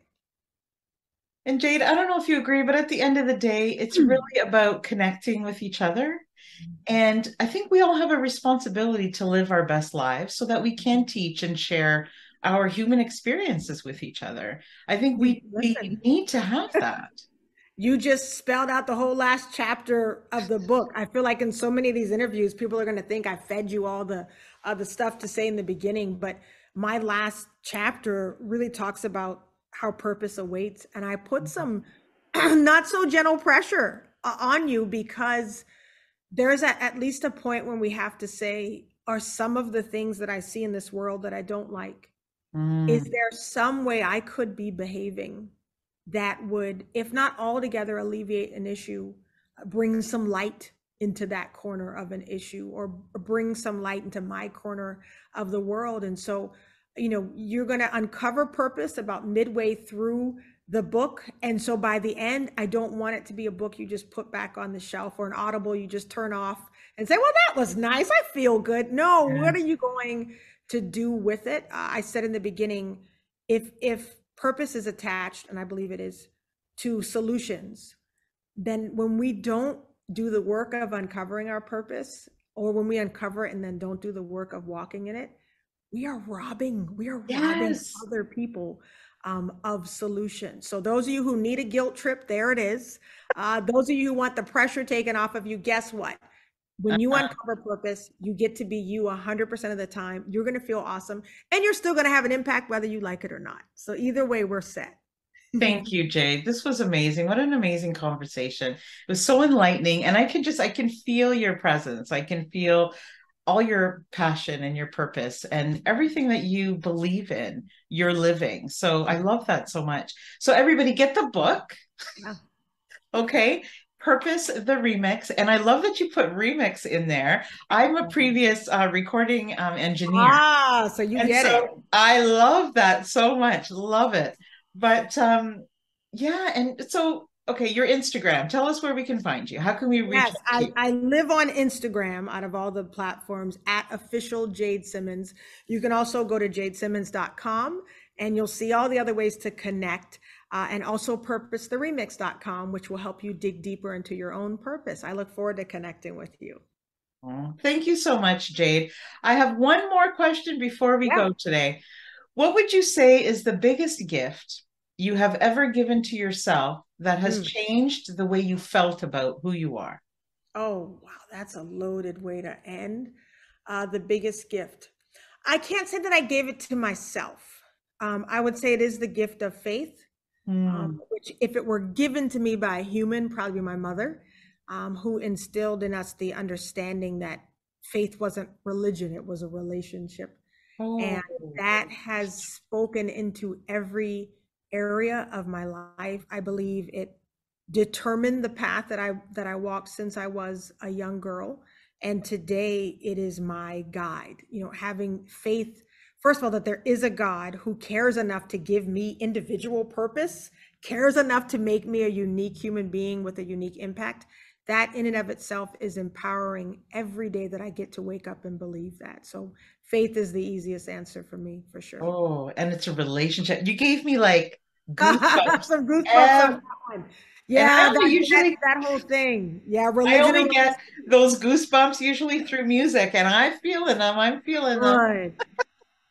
And Jade, I don't know if you agree, but at the end of the day, it's hmm. really about connecting with each other. Mm-hmm. And I think we all have a responsibility to live our best lives so that we can mm-hmm. teach and share our human experiences with each other. I think we, we need to have that. You just spelled out the whole last chapter of the book. I feel like in so many of these interviews, people are going to think I fed you all the uh, the stuff to say in the beginning, but my last chapter really talks about how purpose awaits, and I put mm-hmm. some [CLEARS THROAT] not so gentle pressure uh, on you because there's a, at least a point when we have to say, are some of the things that I see in this world that I don't like Mm. Is there some way I could be behaving that would, if not altogether alleviate an issue, bring some light into that corner of an issue or bring some light into my corner of the world? And so, you know, you're going to uncover purpose about midway through the book. And so by the end, I don't want it to be a book you just put back on the shelf or an audible you just turn off and say, well, that was nice. I feel good. No, yeah. what are you going to do with it. Uh, I said in the beginning, if if purpose is attached, and I believe it is, to solutions, then when we don't do the work of uncovering our purpose, or when we uncover it and then don't do the work of walking in it, we are robbing. We are yes. robbing other people um, of solutions. So those of you who need a guilt trip, there it is. Uh, those of you who want the pressure taken off of you, guess what? When you uh-huh. uncover purpose, you get to be you 100% of the time. You're going to feel awesome and you're still going to have an impact whether you like it or not. So, either way, we're set. Thank you, Jade. This was amazing. What an amazing conversation. It was so enlightening. And I can just, I can feel your presence. I can feel all your passion and your purpose and everything that you believe in, you're living. So I love that so much. So everybody get the book. Yeah. [LAUGHS] okay. Purpose the remix. And I love that you put remix in there. I'm a previous uh, recording um, engineer. Ah, so you and get so it. I love that so much. Love it. But um, yeah. And so okay your instagram tell us where we can find you how can we reach yes I, I live on instagram out of all the platforms at official jade simmons you can also go to jadesimmons.com and you'll see all the other ways to connect uh, and also purposetheremix.com which will help you dig deeper into your own purpose i look forward to connecting with you thank you so much jade i have one more question before we yeah. go today what would you say is the biggest gift you have ever given to yourself that has mm. changed the way you felt about who you are? Oh, wow. That's a loaded way to end. Uh, the biggest gift. I can't say that I gave it to myself. Um, I would say it is the gift of faith, mm. um, which, if it were given to me by a human, probably my mother, um, who instilled in us the understanding that faith wasn't religion, it was a relationship. Oh. And that has spoken into every area of my life. I believe it determined the path that I that I walked since I was a young girl and today it is my guide. You know, having faith first of all that there is a God who cares enough to give me individual purpose, cares enough to make me a unique human being with a unique impact. That in and of itself is empowering every day that I get to wake up and believe that. So faith is the easiest answer for me for sure. Oh, and it's a relationship. You gave me like goosebumps. [LAUGHS] some goosebumps. yeah, that, usually that, that, whole thing. Yeah, religion. I only get those goosebumps usually through music, and I'm feeling them. I'm feeling them.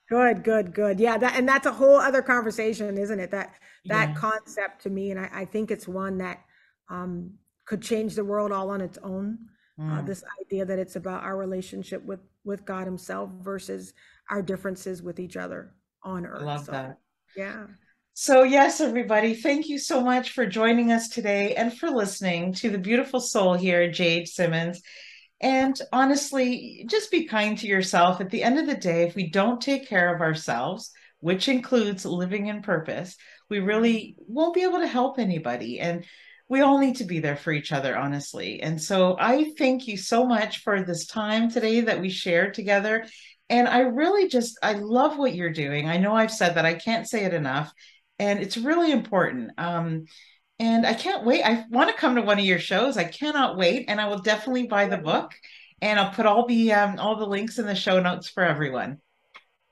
Good, good, good. Yeah, that and that's a whole other conversation, isn't it? That that yeah. concept to me, and I, I think it's one that um, could change the world all on its own. Uh, mm. Uh, this idea that it's about our relationship with with God Himself versus our differences with each other on earth. I Love so, that. Yeah. So, yes, everybody, thank you so much for joining us today and for listening to the beautiful soul here, Jade Simmons. And honestly, just be kind to yourself. At the end of the day, if we don't take care of ourselves, which includes living in purpose, we really won't be able to help anybody. And we all need to be there for each other, honestly. And so I thank you so much for this time today that we shared together. And I really just, I love what you're doing. I know I've said that, I can't say it enough. And it's really important. Um, and I can't wait. I want to come to one of your shows. I cannot wait. And I will definitely buy the book. And I'll put all the um, all the links in the show notes for everyone.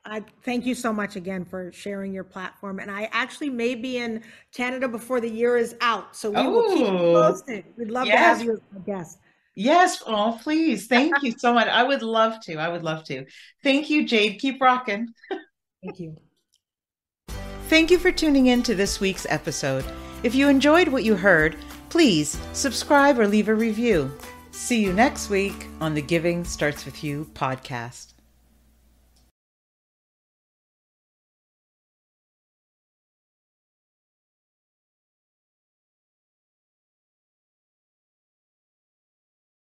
I thank you so much again for sharing your platform. And I actually may be in Canada before the year is out. So we oh, will keep oh. posted. We'd love yes. to have you as a guest. Yes. Oh, please. Thank you so much. I would love to. I would love to. Thank you, Jade. Keep rocking. Thank you. Thank you for tuning in to this week's episode. If you enjoyed what you heard, please subscribe or leave a review. See you next week on the Giving Starts With You podcast.